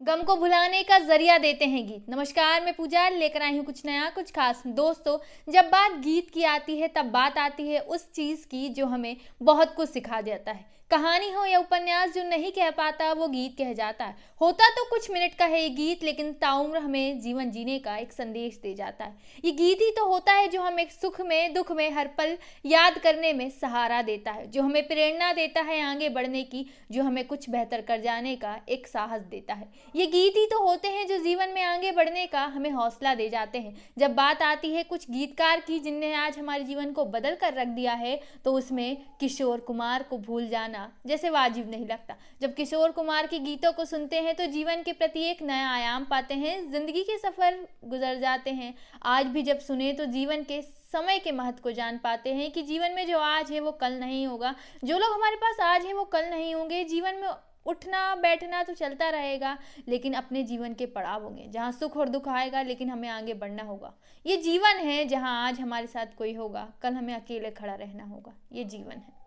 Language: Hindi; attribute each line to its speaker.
Speaker 1: गम को भुलाने का ज़रिया देते हैं गीत। नमस्कार, मैं पूजा लेकर आई हूँ कुछ नया, कुछ खास। दोस्तों, जब बात गीत की आती है, तब बात आती है उस चीज़ की जो हमें बहुत कुछ सिखा देता है। कहानी हो या उपन्यास, जो नहीं कह पाता, वो गीत कह जाता है। होता तो कुछ मिनट का है ये गीत, लेकिन ताउम्र हमें जीवन जीने का एक संदेश दे जाता है। ये गीत ही तो होता है जो हमें सुख में, दुख में, हर पल याद करने में सहारा देता है, जो हमें प्रेरणा देता है आगे बढ़ने की, जो हमें कुछ बेहतर कर जाने का एक साहस देता है। ये गीत ही तो होते हैं जो जीवन में आगे बढ़ने का हमें हौसला दे जाते हैं। जब बात आती है कुछ गीतकार की जिनने आज हमारे जीवन को बदल कर रख दिया है तो उसमें किशोर कुमार को भूल जाना जैसे वाजिब नहीं लगता। जब किशोर कुमार के गीतों को सुनते हैं तो जीवन के प्रति एक नया आयाम पाते हैं। ज़िंदगी के सफ़र गुजर जाते हैं। आज भी जब सुने तो जीवन के समय के महत्व को जान पाते हैं कि जीवन में जो आज है वो कल नहीं होगा। जो लोग हमारे पास आज है वो कल नहीं होंगे। जीवन में उठना, बैठना तो चलता रहेगा, लेकिन अपने जीवन के पड़ाव होंगे। जहाँ सुख और दुख आएगा, लेकिन हमें आगे बढ़ना होगा। ये जीवन है जहाँ आज हमारे साथ कोई होगा। कल हमें अकेले खड़ा रहना होगा। ये जीवन है।